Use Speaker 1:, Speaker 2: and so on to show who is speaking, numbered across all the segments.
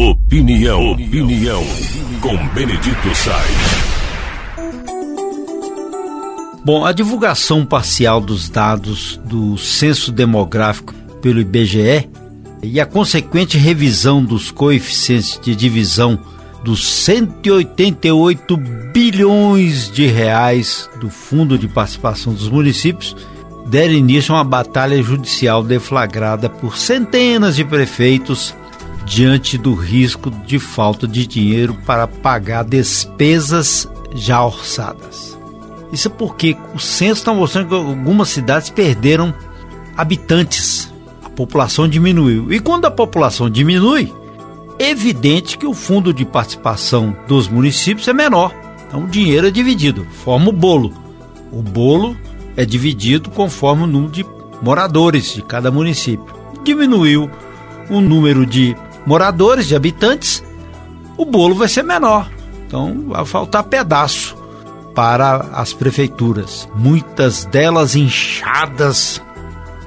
Speaker 1: Opinião, opinião, com Benedito Sainz.
Speaker 2: Bom, a divulgação parcial dos dados do censo demográfico pelo IBGE e a consequente revisão dos coeficientes de divisão dos 188 bilhões de reais do Fundo de Participação dos Municípios deram início a uma batalha judicial deflagrada por centenas de prefeitos diante do risco de falta de dinheiro para pagar despesas já orçadas. Isso é porque o censo está mostrando que algumas cidades perderam habitantes, a população diminuiu. E quando a população diminui, é evidente que o fundo de participação dos municípios é menor. Então o dinheiro é dividido, forma o bolo. O bolo é dividido conforme o número de moradores de cada município. Diminuiu o número de moradores, de habitantes, o bolo vai ser menor. Então vai faltar pedaço para as prefeituras. Muitas delas inchadas,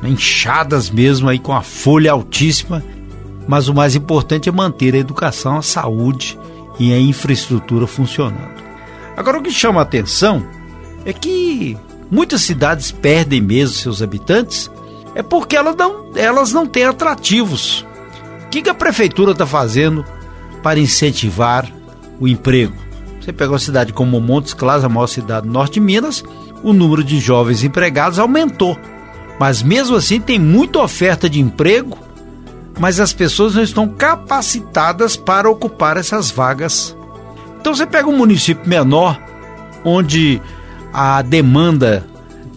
Speaker 2: inchadas mesmo aí com a folha altíssima. Mas o mais importante é manter a educação, a saúde e a infraestrutura funcionando. Agora o que chama a atenção é que muitas cidades perdem mesmo seus habitantes é porque elas não, elas não têm atrativos que, que a prefeitura está fazendo para incentivar o emprego? Você pega uma cidade como Montes Claros, a maior cidade do norte de Minas, o número de jovens empregados aumentou. Mas mesmo assim tem muita oferta de emprego, mas as pessoas não estão capacitadas para ocupar essas vagas. Então você pega um município menor, onde a demanda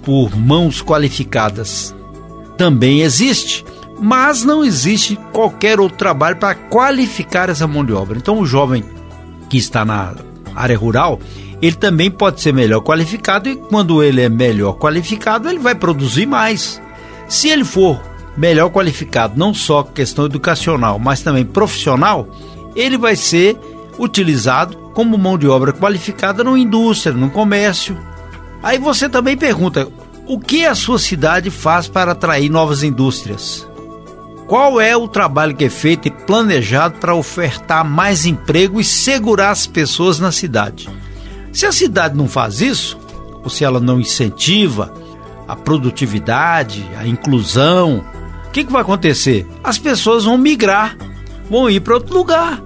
Speaker 2: por mãos qualificadas também existe, mas não existe qualquer outro trabalho para qualificar essa mão de obra. Então, o jovem que está na área rural, ele também pode ser melhor qualificado e quando ele é melhor qualificado, ele vai produzir mais. Se ele for melhor qualificado, não só questão educacional, mas também profissional, ele vai ser utilizado como mão de obra qualificada numa indústria, no comércio. Aí você também pergunta: o que a sua cidade faz para atrair novas indústrias? Qual é o trabalho que é feito e planejado para ofertar mais emprego e segurar as pessoas na cidade? Se a cidade não faz isso, ou se ela não incentiva a produtividade, a inclusão, o que, que vai acontecer? As pessoas vão migrar, vão ir para outro lugar,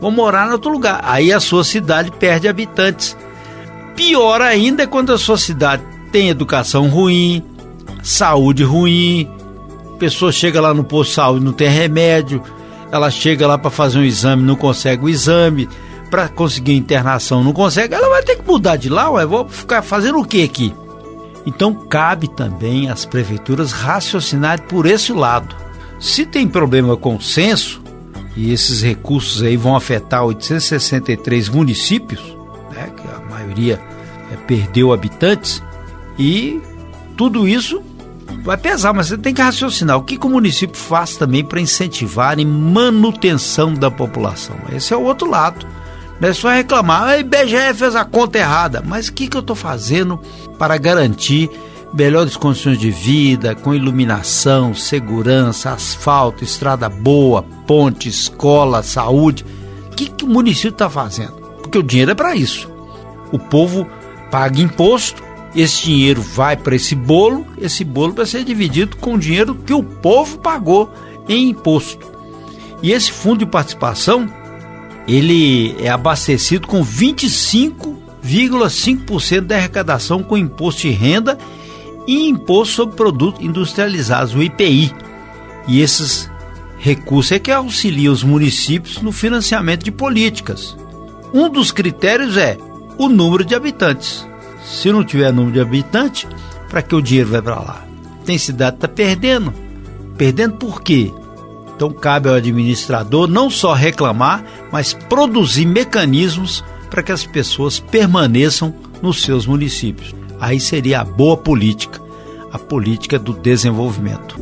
Speaker 2: vão morar em outro lugar. Aí a sua cidade perde habitantes. Pior ainda é quando a sua cidade tem educação ruim, saúde ruim, pessoa chega lá no posto de saúde, não tem remédio, ela chega lá para fazer um exame, não consegue o exame, para conseguir internação, não consegue, ela vai ter que mudar de lá, ué, vou ficar fazendo o que aqui? Então cabe também às prefeituras raciocinarem por esse lado. Se tem problema com o censo, e esses recursos aí vão afetar 863 municípios, né, que a maioria é, perdeu habitantes, e tudo isso vai pesar, mas você tem que raciocinar. O que, que o município faz também para incentivar e manutenção da população? Esse é o outro lado. Não é só reclamar, a IBGE fez a conta errada. Mas o que, que eu estou fazendo para garantir melhores condições de vida, com iluminação, segurança, asfalto, estrada boa, ponte, escola, saúde? O que, que o município está fazendo? Porque o dinheiro é para isso. O povo paga imposto esse dinheiro vai para esse bolo, esse bolo vai ser dividido com o dinheiro que o povo pagou em imposto. E esse fundo de participação, ele é abastecido com 25,5% da arrecadação com imposto de renda e imposto sobre produtos industrializados, o IPI. E esses recursos é que auxiliam os municípios no financiamento de políticas. Um dos critérios é o número de habitantes. Se não tiver número de habitantes, para que o dinheiro vai para lá? Tem cidade que está perdendo. Perdendo por quê? Então cabe ao administrador não só reclamar, mas produzir mecanismos para que as pessoas permaneçam nos seus municípios. Aí seria a boa política, a política do desenvolvimento.